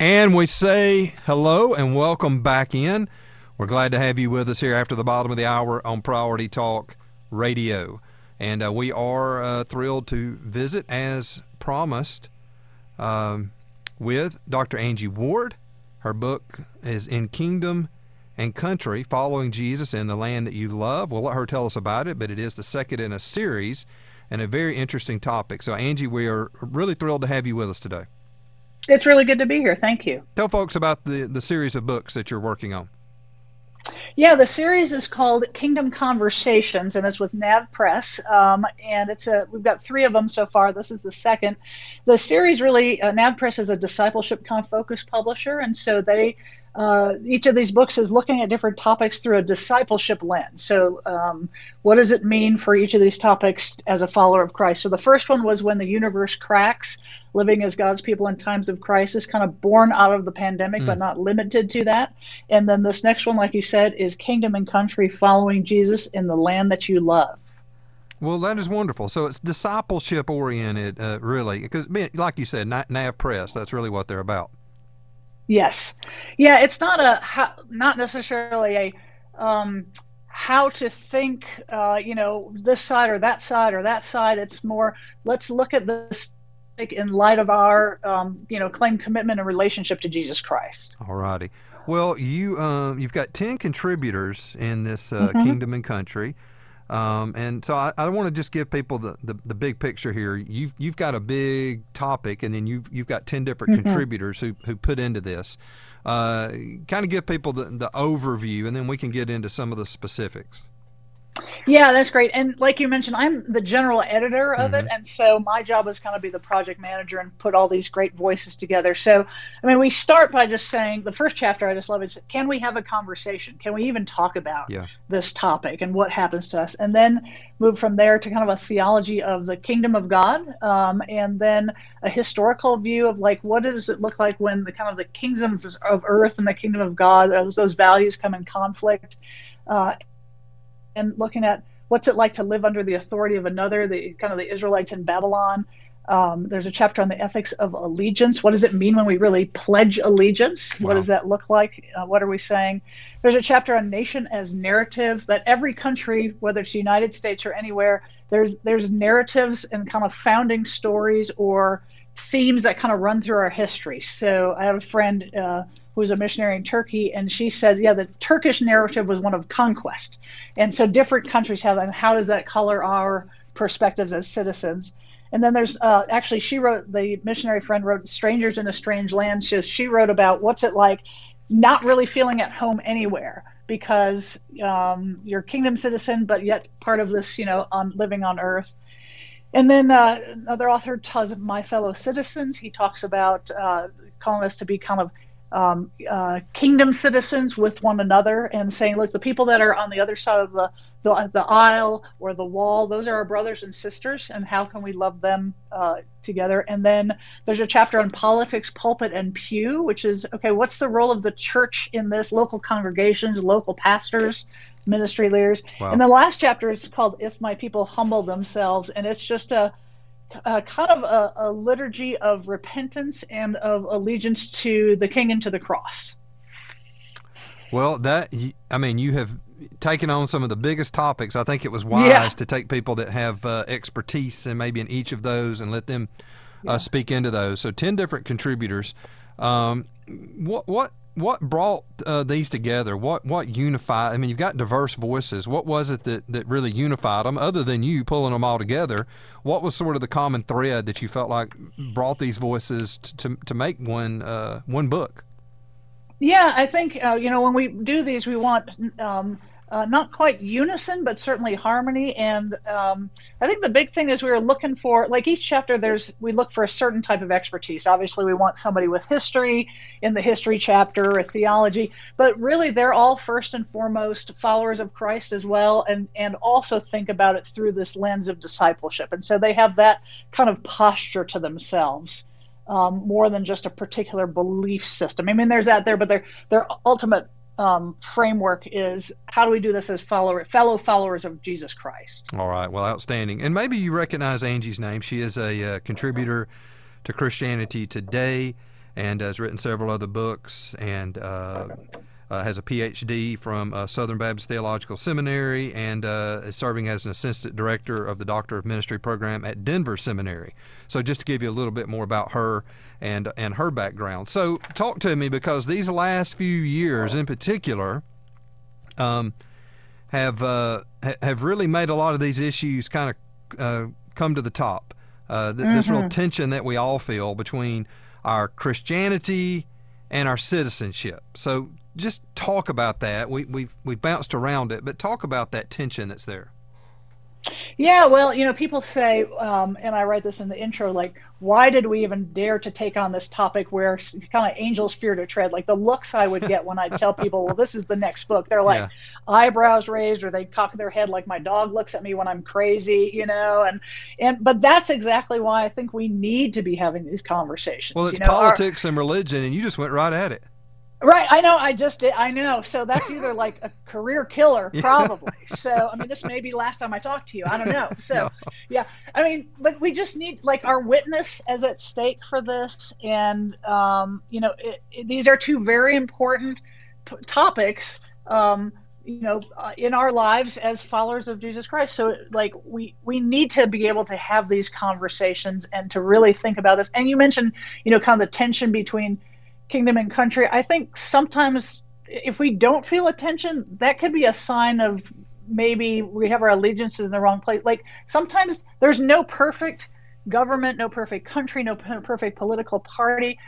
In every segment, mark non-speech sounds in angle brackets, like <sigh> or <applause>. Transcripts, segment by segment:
And we say hello and welcome back in. We're glad to have you with us here after the bottom of the hour on Priority Talk Radio. And uh, we are uh, thrilled to visit, as promised, um, with Dr. Angie Ward. Her book is In Kingdom and Country Following Jesus in the Land That You Love. We'll let her tell us about it, but it is the second in a series and a very interesting topic. So, Angie, we are really thrilled to have you with us today. It's really good to be here. Thank you. Tell folks about the, the series of books that you're working on. Yeah, the series is called Kingdom Conversations, and it's with Nav Press. Um, and it's a we've got three of them so far. This is the second. The series really uh, Nav Press is a discipleship kind of focused publisher, and so they uh, each of these books is looking at different topics through a discipleship lens. So, um, what does it mean for each of these topics as a follower of Christ? So, the first one was when the universe cracks, living as God's people in times of crisis, kind of born out of the pandemic, mm. but not limited to that. And then this next one, like you said, is kingdom and country, following Jesus in the land that you love. Well, that is wonderful. So it's discipleship oriented, uh, really, because like you said, Nav Press. That's really what they're about. Yes, yeah. It's not a how, not necessarily a um, how to think. Uh, you know, this side or that side or that side. It's more let's look at this in light of our um, you know claim commitment and relationship to Jesus Christ. All righty. Well, you um, you've got ten contributors in this uh, mm-hmm. Kingdom and Country. Um, and so I, I want to just give people the, the, the, big picture here. You've you've got a big topic, and then you've you've got ten different mm-hmm. contributors who who put into this. Uh, kind of give people the, the overview, and then we can get into some of the specifics. Yeah, that's great. And like you mentioned, I'm the general editor of mm-hmm. it, and so my job is kind of be the project manager and put all these great voices together. So, I mean, we start by just saying the first chapter I just love is can we have a conversation? Can we even talk about yeah. this topic and what happens to us? And then move from there to kind of a theology of the kingdom of God, um, and then a historical view of like what does it look like when the kind of the kingdoms of earth and the kingdom of God, those, those values come in conflict. Uh, and looking at what's it like to live under the authority of another, the kind of the Israelites in Babylon. Um, there's a chapter on the ethics of allegiance. What does it mean when we really pledge allegiance? Wow. What does that look like? Uh, what are we saying? There's a chapter on nation as narrative that every country, whether it's the United States or anywhere, there's there's narratives and kind of founding stories or themes that kind of run through our history. So I have a friend uh, who was a missionary in Turkey, and she said, yeah, the Turkish narrative was one of conquest. And so different countries have and how does that color our perspectives as citizens? And then there's uh, actually, she wrote, the missionary friend wrote Strangers in a Strange Land. She, she wrote about what's it like not really feeling at home anywhere because um, you're a kingdom citizen, but yet part of this, you know, on living on earth. And then uh, another author, Tuz, My Fellow Citizens, he talks about uh, calling us to be kind of um, uh, kingdom citizens with one another and saying, look, the people that are on the other side of the, the, the aisle or the wall, those are our brothers and sisters, and how can we love them uh, together? And then there's a chapter on politics, pulpit, and pew, which is okay, what's the role of the church in this? Local congregations, local pastors, ministry leaders. Wow. And the last chapter is called If My People Humble Themselves, and it's just a uh, kind of a, a, liturgy of repentance and of allegiance to the King and to the cross. Well, that I mean, you have taken on some of the biggest topics. I think it was wise yeah. to take people that have uh, expertise and maybe in each of those and let them uh, yeah. speak into those. So, ten different contributors. Um, what what what brought uh, these together? What what unified? I mean, you've got diverse voices. What was it that, that really unified them, other than you pulling them all together? What was sort of the common thread that you felt like brought these voices to to, to make one uh, one book? Yeah, I think uh, you know when we do these, we want um, uh, not quite unison, but certainly harmony. And um, I think the big thing is we were looking for, like each chapter, there's we look for a certain type of expertise. Obviously, we want somebody with history in the history chapter or theology, but really they're all first and foremost followers of Christ as well, and and also think about it through this lens of discipleship. And so they have that kind of posture to themselves. Um, more than just a particular belief system. I mean, there's that there, but their their ultimate um, framework is how do we do this as follower, fellow followers of Jesus Christ? All right, well, outstanding. And maybe you recognize Angie's name. She is a uh, contributor to Christianity Today and has written several other books and uh, uh, has a PhD from uh, Southern Baptist Theological Seminary and uh, is serving as an assistant director of the Doctor of Ministry program at Denver Seminary. So, just to give you a little bit more about her and and her background. So, talk to me because these last few years, in particular, um, have uh, have really made a lot of these issues kind of uh, come to the top. Uh, th- mm-hmm. This real mm-hmm. tension that we all feel between our Christianity and our citizenship. So, just talk about that. We, we've we've bounced around it, but talk about that tension that's there. Yeah, well, you know, people say, um, and I write this in the intro, like, why did we even dare to take on this topic where kind of angels fear to tread? Like the looks I would get when I tell people, well, this is the next book. They're like yeah. eyebrows raised, or they cock their head like my dog looks at me when I'm crazy, you know. And and but that's exactly why I think we need to be having these conversations. Well, it's you know, politics our, and religion, and you just went right at it. Right, I know. I just did. I know. So that's either like a career killer, <laughs> probably. Yeah. so I mean, this may be last time I talk to you. I don't know. <laughs> So no. yeah, I mean, but we just need like our witness as at stake for this, and um, you know, it, it, these are two very important p- topics. Um, you know, uh, in our lives as followers of Jesus Christ. So like we we need to be able to have these conversations and to really think about this. And you mentioned, you know, kind of the tension between kingdom and country. I think sometimes if we don't feel attention, that could be a sign of maybe we have our allegiances in the wrong place. Like sometimes there's no perfect government, no perfect country, no perfect political party.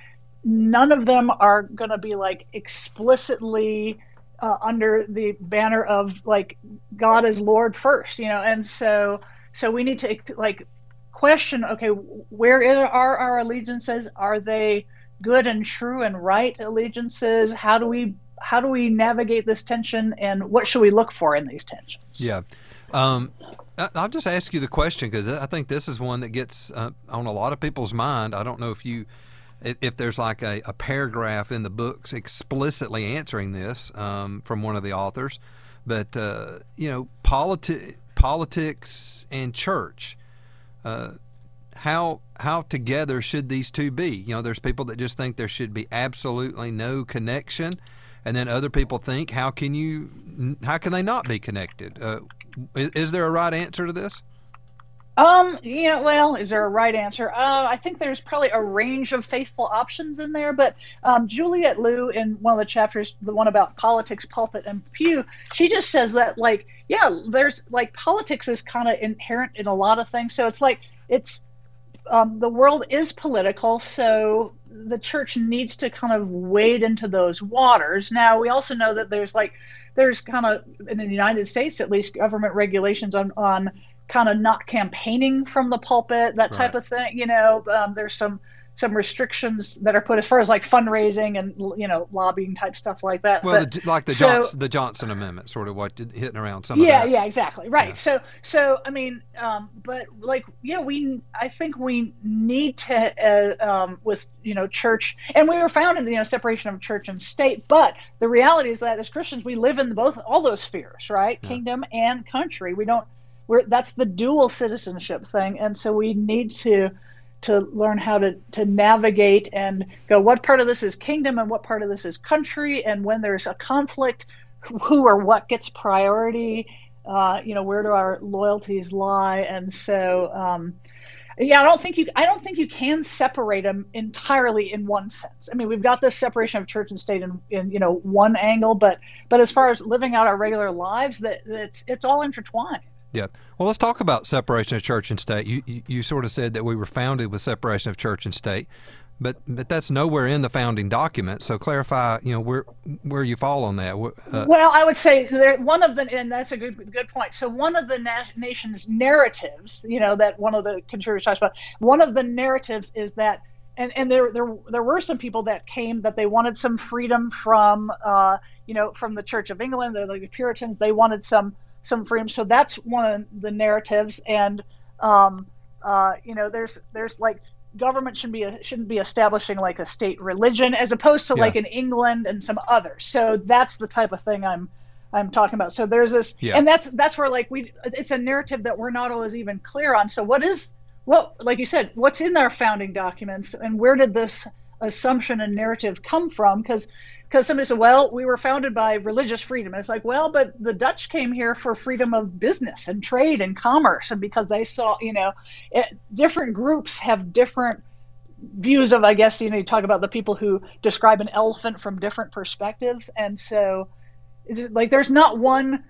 None of them are going to be like explicitly uh, under the banner of like God is Lord first, you know. And so, so we need to like question, okay, where are our allegiances? Are they good and true and right allegiances? How do we how do we navigate this tension, and what should we look for in these tensions? Yeah. Um, I'll just ask you the question because I think this is one that gets uh, on a lot of people's mind. I don't know if you, if there's like a, a paragraph in the books explicitly answering this um, from one of the authors, but uh, you know, politi- politics and church. Uh, how how together should these two be? You know, there's people that just think there should be absolutely no connection, and then other people think how can you how can they not be connected? Uh, is, is, there a right answer to this? Um, yeah, well, is there a right answer? Uh, I think there's probably a range of faithful options in there, but um, Juliet Liu, in one of the chapters, the one about politics, pulpit, and pew, she just says that, like, yeah, there's like politics is kind of inherent in a lot of things. So it's like, it's um, the world is political, so the church needs to kind of wade into those waters. Now, we also know that there's like, there's kind of, in the United States at least, government regulations on, on kind of not campaigning from the pulpit, that type right. of thing. You know, um, there's some some restrictions that are put as far as like fundraising and you know lobbying type stuff like that. Well, but, the, like the so, Johnson, the Johnson Amendment, sort of what hitting around some. Yeah, yeah, exactly, right. Yeah. So, so I mean, um, but like, yeah, we, I think we need to, uh, um, with you know, church, and we were founded, you know, separation of church and state. But the reality is that as Christians, we live in both all those spheres, right? Yeah. Kingdom and country. We don't. We're that's the dual citizenship thing, and so we need to to learn how to, to navigate and go what part of this is kingdom and what part of this is country? And when there's a conflict who or what gets priority? Uh, you know where do our loyalties lie? And so um, yeah i don't think you i don't think you can separate them entirely in one sense. I mean we've got this separation of church and state in, in you know one angle but but as far as living out our regular lives that it's it's all intertwined yeah. Well, let's talk about separation of church and state. You, you, you sort of said that we were founded with separation of church and state, but but that's nowhere in the founding document. So clarify, you know, where where you fall on that. Uh, well, I would say one of the, and that's a good good point. So one of the na- nation's narratives, you know, that one of the contributors talks about, one of the narratives is that. And, and there, there there were some people that came that they wanted some freedom from uh, you know from the Church of England, the, the Puritans. They wanted some some freedom. So that's one of the narratives. And um, uh, you know, there's there's like government shouldn't be a, shouldn't be establishing like a state religion as opposed to yeah. like in England and some others. So that's the type of thing I'm I'm talking about. So there's this, yeah. and that's that's where like we it's a narrative that we're not always even clear on. So what is what like you said, what's in our founding documents, and where did this assumption and narrative come from? Because because somebody said, well, we were founded by religious freedom. And it's like, well, but the Dutch came here for freedom of business and trade and commerce, and because they saw, you know, it, different groups have different views of, I guess, you know, you talk about the people who describe an elephant from different perspectives, and so, like, there's not one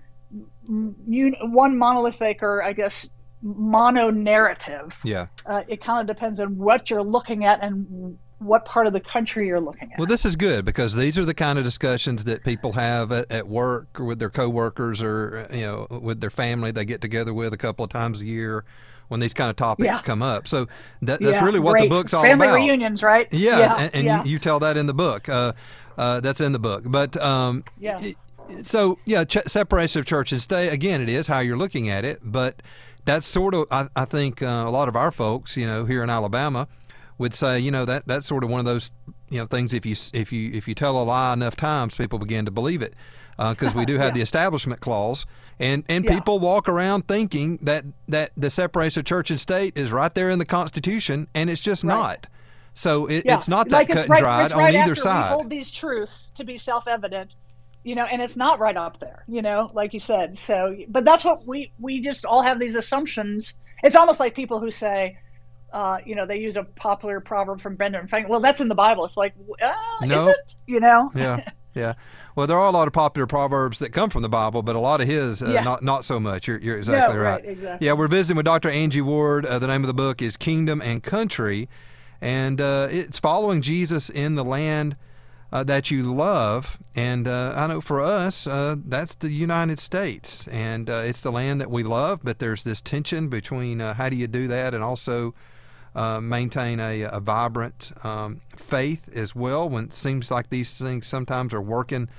one monolithic or I guess mono narrative. Yeah. Uh, it kind of depends on what you're looking at and what part of the country you're looking at. Well, this is good because these are the kind of discussions that people have at, at work or with their coworkers or you know with their family they get together with a couple of times a year when these kind of topics yeah. come up. So that, that's yeah, really what great. the book's all Family about. Family reunions, right? Yeah, yeah and, and you, you, tell that in the book. Uh, uh, that's in the book. But um, yeah. so yeah, ch- separation of church and state. Again, it is how you're looking at it, but that's sort of I, I think uh, a lot of our folks, you know, here in Alabama, would say, you know, that that's sort of one of those you know things. If you if you if you tell a lie enough times, people begin to believe it because uh, we do have <laughs> yeah. the establishment clause. And, and yeah. people walk around thinking that, that the separation of church and state is right there in the Constitution, and it's just right. not. So it, yeah. it's not that like cut right, and dried right on either side. We hold these truths to be self-evident, you know, and it's not right up there, you know, like you said. So, but that's what we we just all have these assumptions. It's almost like people who say, uh, you know, they use a popular proverb from Benjamin Franklin. Well, that's in the Bible. It's like, uh, no. is it? You know? Yeah. <laughs> Yeah. Well, there are a lot of popular proverbs that come from the Bible, but a lot of his, uh, yeah. not not so much. You're, you're exactly no, right. right. Exactly. Yeah, we're visiting with Dr. Angie Ward. Uh, the name of the book is Kingdom and Country, and uh, it's following Jesus in the land uh, that you love. And uh, I know for us, uh, that's the United States, and uh, it's the land that we love. But there's this tension between uh, how do you do that, and also uh, maintain a, a vibrant um, faith as well. When it seems like these things sometimes are working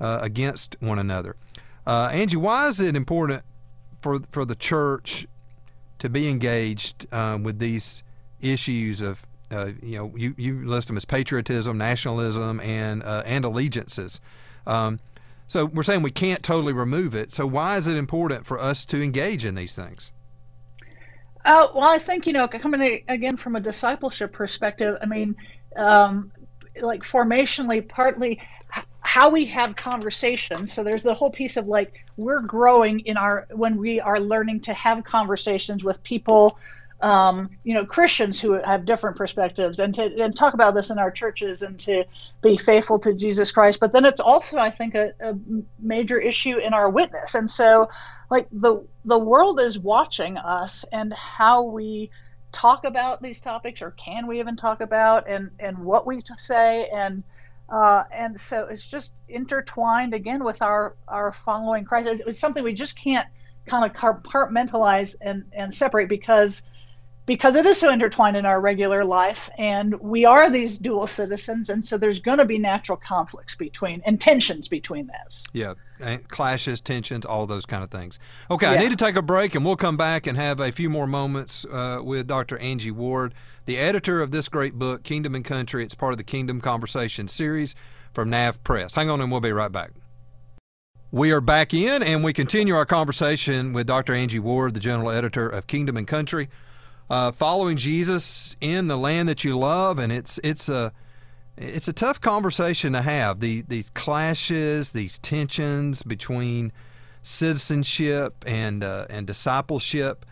against one another. Angie, why is it important for for the church to be engaged with these issues of uh, you know, you, you list them as patriotism, nationalism, and uh, and allegiances. Um, so we're saying we can't totally remove it. So why is it important for us to engage in these things? Uh, well, I think you know, coming again from a discipleship perspective, I mean, um, like formationally, partly how we have conversations. So there's the whole piece of like we're growing in our when we are learning to have conversations with people um, you know, Christians who have different perspectives and to and talk about this in our churches and to be faithful to Jesus Christ. But then it's also, I think, a, a major issue in our witness. And so, like the the world is watching us and how we talk about these topics, or can we even talk about, and and what we say, and uh, and so it's just intertwined again with our our following Christ. It's, something we just can't kind of compartmentalize and and separate because because it is so intertwined in our regular life and we are these dual citizens and so there's going to be natural conflicts between and tensions between those yeah clashes tensions all those kind of things okay yeah. i need to take a break and we'll come back and have a few more moments uh, with dr angie ward the editor of this great book kingdom and country it's part of the kingdom conversation series from nav press hang on and we'll be right back we are back in and we continue our conversation with Dr. Angie Ward, the general editor of Kingdom and Country uh, following Jesus in the land that you love, and it's it's a it's a tough conversation to have. The these clashes, these tensions between citizenship and uh, and discipleship,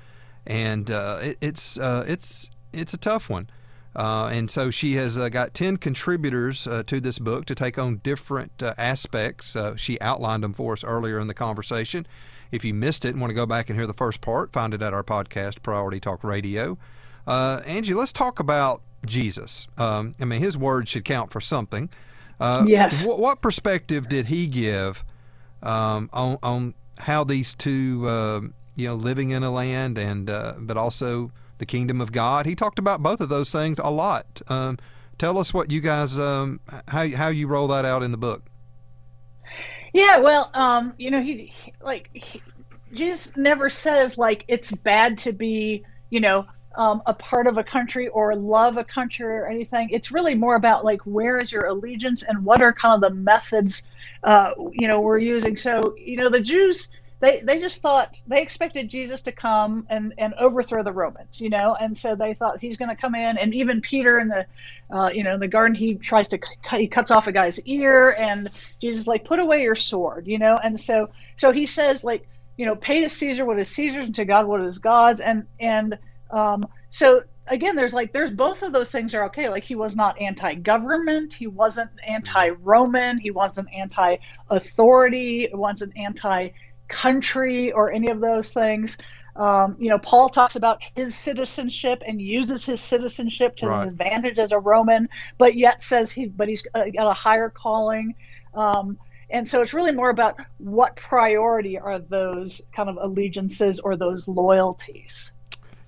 and uh, it, it's uh, it's it's a tough one. Uh, and so she has uh, got 10 contributors uh, to this book to take on different aspects. She outlined them for us earlier in the conversation. If you missed it and want to go back and hear the first part, find it at our podcast, Priority Talk Radio. Angie, let's talk about Jesus. Um, I mean, his words should count for something. Uh, yes. Wh- what perspective did he give um, on, on how these two, uh, you know, living in a land and uh, but also the kingdom of God? He talked about both of those things a lot. Um, tell us what you guys, um, how how you roll that out in the book. Yeah, well, um, you know, he, he like he, Jesus never says like it's bad to be, you know, um, a part of a country or love a country or anything. It's really more about like where is your allegiance and what are kind of the methods, uh, you know, we're using. So, you know, the Jews they they just thought they expected Jesus to come and and overthrow the Romans, you know, and so they thought he's going to come in, and even Peter in the, uh, you know, in the garden he tries to he cuts off a guy's ear, and Jesus like put away your sword, you know, and so so he says like you know pay to Caesar what is Caesar's and to God what is God's, and and um, so again there's like there's both of those things are okay like he was not anti-government he wasn't anti-roman he wasn't anti-authority he wasn't anti country or any of those things. Um, you know, Paul talks about his citizenship and uses his citizenship to right. his advantage as a Roman, but yet says he, but he's got a higher calling. Um, and so it's really more about what priority are those kind of allegiances or those loyalties.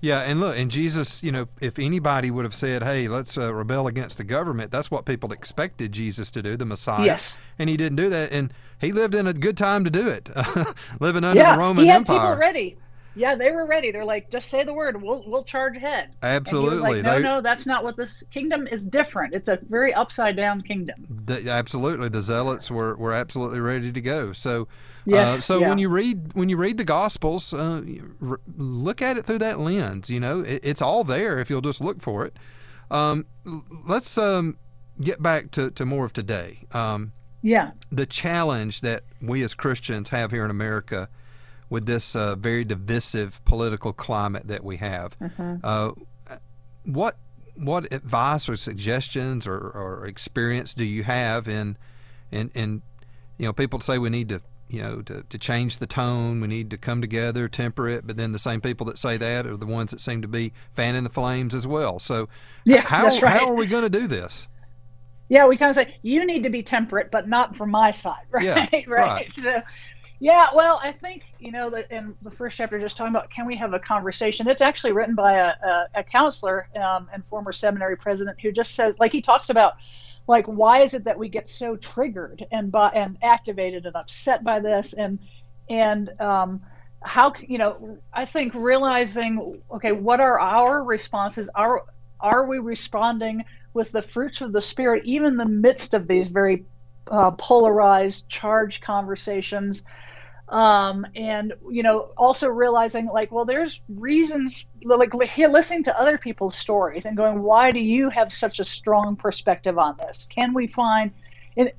Yeah, and look, and Jesus, you know, if anybody would have said, "Hey, let's uh, rebel against the government," that's what people expected Jesus to do, the Messiah. Yes. And he didn't do that, and he lived in a good time to do it, <laughs> living under yeah, the Roman he had Empire. People ready. Yeah, they were ready. They're like, just say the word, we'll we'll charge ahead. Absolutely. Like, no, they, no, that's not what this kingdom is. Different. It's a very upside down kingdom. The, absolutely, the zealots were, were absolutely ready to go. So, uh, yes, uh, so yeah. when you read when you read the Gospels, uh, look at it through that lens. You know, it, it's all there if you'll just look for it. Um, let's um, get back to, to more of today. Um, yeah. The challenge that we as Christians have here in America with this uh, very divisive political climate that we have. Mm-hmm. Uh, what what advice or suggestions or, or experience do you have in in in you know people say we need to you know to, to change the tone we need to come together temper it but then the same people that say that are the ones that seem to be fanning the flames as well so yeah, how, right. how are we going to do this yeah we kind of say you need to be temperate but not from my side right <laughs> yeah, right, right. so yeah, well, I think you know that in the first chapter, just talking about can we have a conversation. It's actually written by a, a, a counselor um, and former seminary president who just says, like, he talks about, like, why is it that we get so triggered and by, and activated and upset by this, and and um, how you know, I think realizing, okay, what are our responses? Are are we responding with the fruits of the spirit, even in the midst of these very uh, polarized, charged conversations. Um, and you know, also realizing like, well, there's reasons like listening to other people's stories and going, why do you have such a strong perspective on this? Can we find,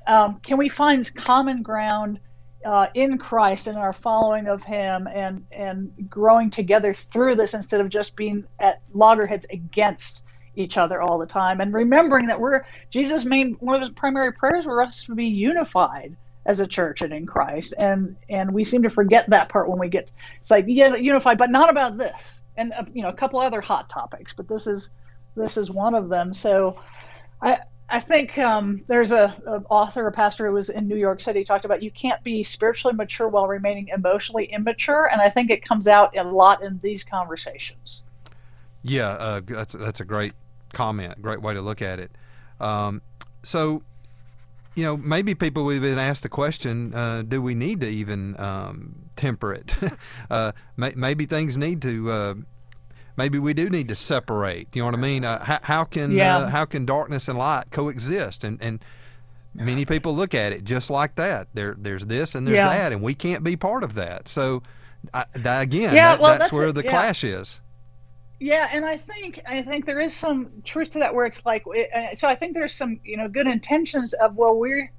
um, can we find common ground uh, in Christ and our following of Him and and growing together through this instead of just being at loggerheads against each other all the time and remembering that we're Jesus main one of his primary prayers were us to be unified as a church and in Christ and and we seem to forget that part when we get it's like yeah unified but not about this and uh, you know a couple other hot topics but this is this is one of them so I I think um, there's a, a, author, a pastor who was in New York City, talked about you can't be spiritually mature while remaining emotionally immature, and I think it comes out a lot in these conversations. Yeah, uh, that's that's a great comment. Great way to look at it. Um, so, you know, maybe people have been asked the question: uh, Do we need to even um, temper it? <laughs> uh, may, maybe things need to. Uh, maybe we do need to separate. You know what I mean? Uh, how, how, can yeah. Uh, how can darkness and light coexist? And and many people look at it just like that. There there's this and there's yeah. that, and we can't be part of that. So. that, again, yeah, that, well, that's, that's where the Yeah. clash is. Yeah, and I think I think there is some truth to that where it's like uh, so I think there's some you know good intentions of well we're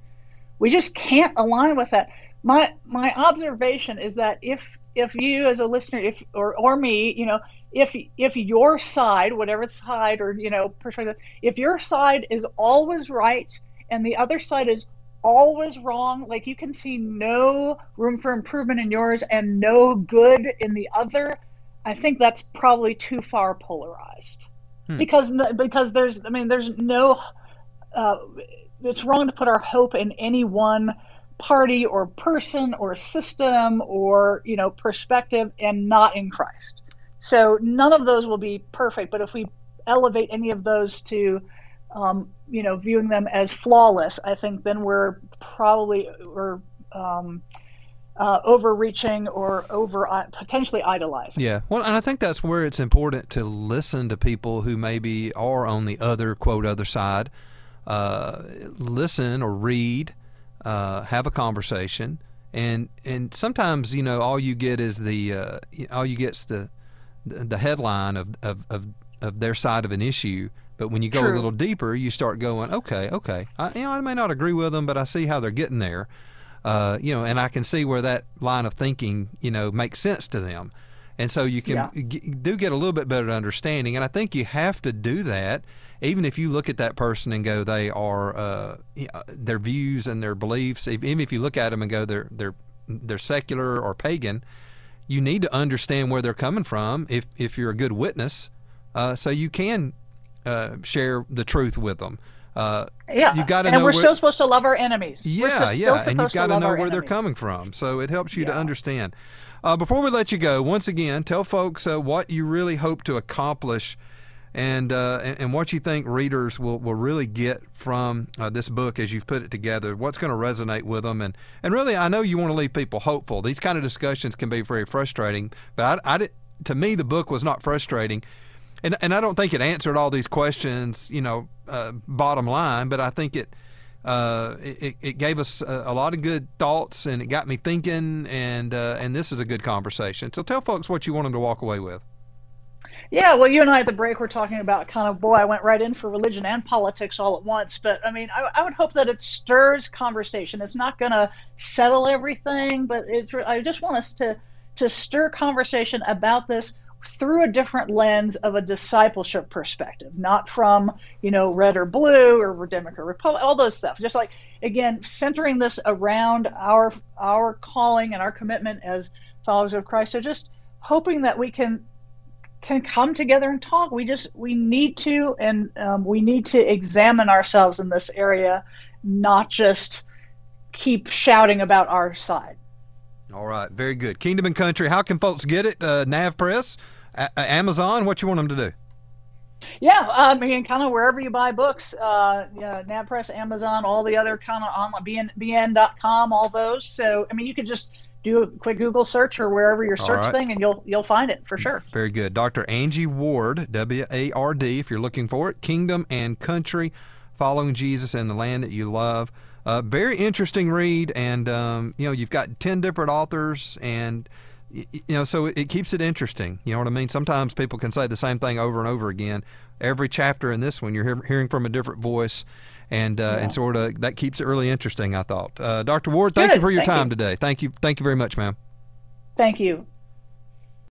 we just can't align with that. My my observation is that if if you as a listener if or or me you know if if your side whatever side or you know perspective if your side is always right and the other side is always wrong like you can see no room for improvement in yours and no good in the other I think that's probably too far polarized Hmm. because because there's I mean there's no uh, it's wrong to put our hope in any one party or person or system or you know perspective and not in Christ. So none of those will be perfect, but if we elevate any of those to um, you know viewing them as flawless, I think then we're probably or um, uh, overreaching or over uh, potentially idolizing. Yeah, well, and I think that's where it's important to listen to people who maybe are on the other quote other side. Uh, listen or read, uh, have a conversation, and and sometimes you know all you get is the uh, all you get's the the headline of, of, of, of their side of an issue. But when you go True. a little deeper, you start going, okay, okay, I, you know, I may not agree with them, but I see how they're getting there. Uh, you know, and I can see where that line of thinking, you know, makes sense to them. And so you can Yeah. g- do get a little bit better understanding. And I think you have to do that, even if you look at that person and go, they are uh, uh, their views and their beliefs. Even if you look at them and go, they're they're they're secular or pagan, you need to understand where they're coming from. If if you're a good witness, uh, so you can uh, share the truth with them. Uh, Yeah, you got to and we're where, still supposed to love our enemies. Yeah, so- yeah, and you've got to know where they're coming from. So it helps you to understand. Uh, before we let you go, once again, tell folks uh, what you really hope to accomplish, and uh, and, and what you think readers will, will really get from uh, this book as you've put it together. What's going to resonate with them, and and really, I know you want to leave people hopeful. These kind of discussions can be very frustrating, but I, I did, to me, the book was not frustrating. And, and I don't think it answered all these questions, you know, uh, bottom line, but I think it uh, it, it gave us a, a lot of good thoughts and it got me thinking and uh, and this is a good conversation. So tell folks what you want them to walk away with. Yeah, well, you and I at the break were talking about kind of, boy, I went right in for religion and politics all at once. But I mean, I, I would hope that it stirs conversation. It's not going to settle everything, but it's, I just want us to, to stir conversation about this through a different lens of a discipleship perspective, not from, you know, red or blue or Democrat or Republican, all those stuff. Just like, again, centering this around our, our calling and our commitment as followers of Christ. So just hoping that we can can come together and talk. We just we need to, and um, we need to examine ourselves in this area, not just keep shouting about our side. All right, very good. Kingdom and Country. How can folks get it? Uh, Nav Press, a- a- Amazon. What you want them to do? Yeah, I mean, kind of wherever you buy books, uh, yeah, NavPress, Amazon, all the other kind of online, BN, BN.com, all those. So, I mean, you could just do a quick Google search or wherever your search right. thing, and you'll you'll find it for sure. Very good. Dr. Angie Ward, W A R D, if you're looking for it. Kingdom and Country, Following Jesus in the Land That You Love. Uh, very interesting read, and um, you know you've got ten different authors, and you know so it, keeps it interesting. You know what I mean? Sometimes people can say the same thing over and over again. Every chapter in this one, you're hear- hearing from a different voice, and uh, and sort of that keeps it really interesting. I thought, uh, Dr. Ward, thank you for your Thank time you. today. Thank you, thank you very much, ma'am. Thank you.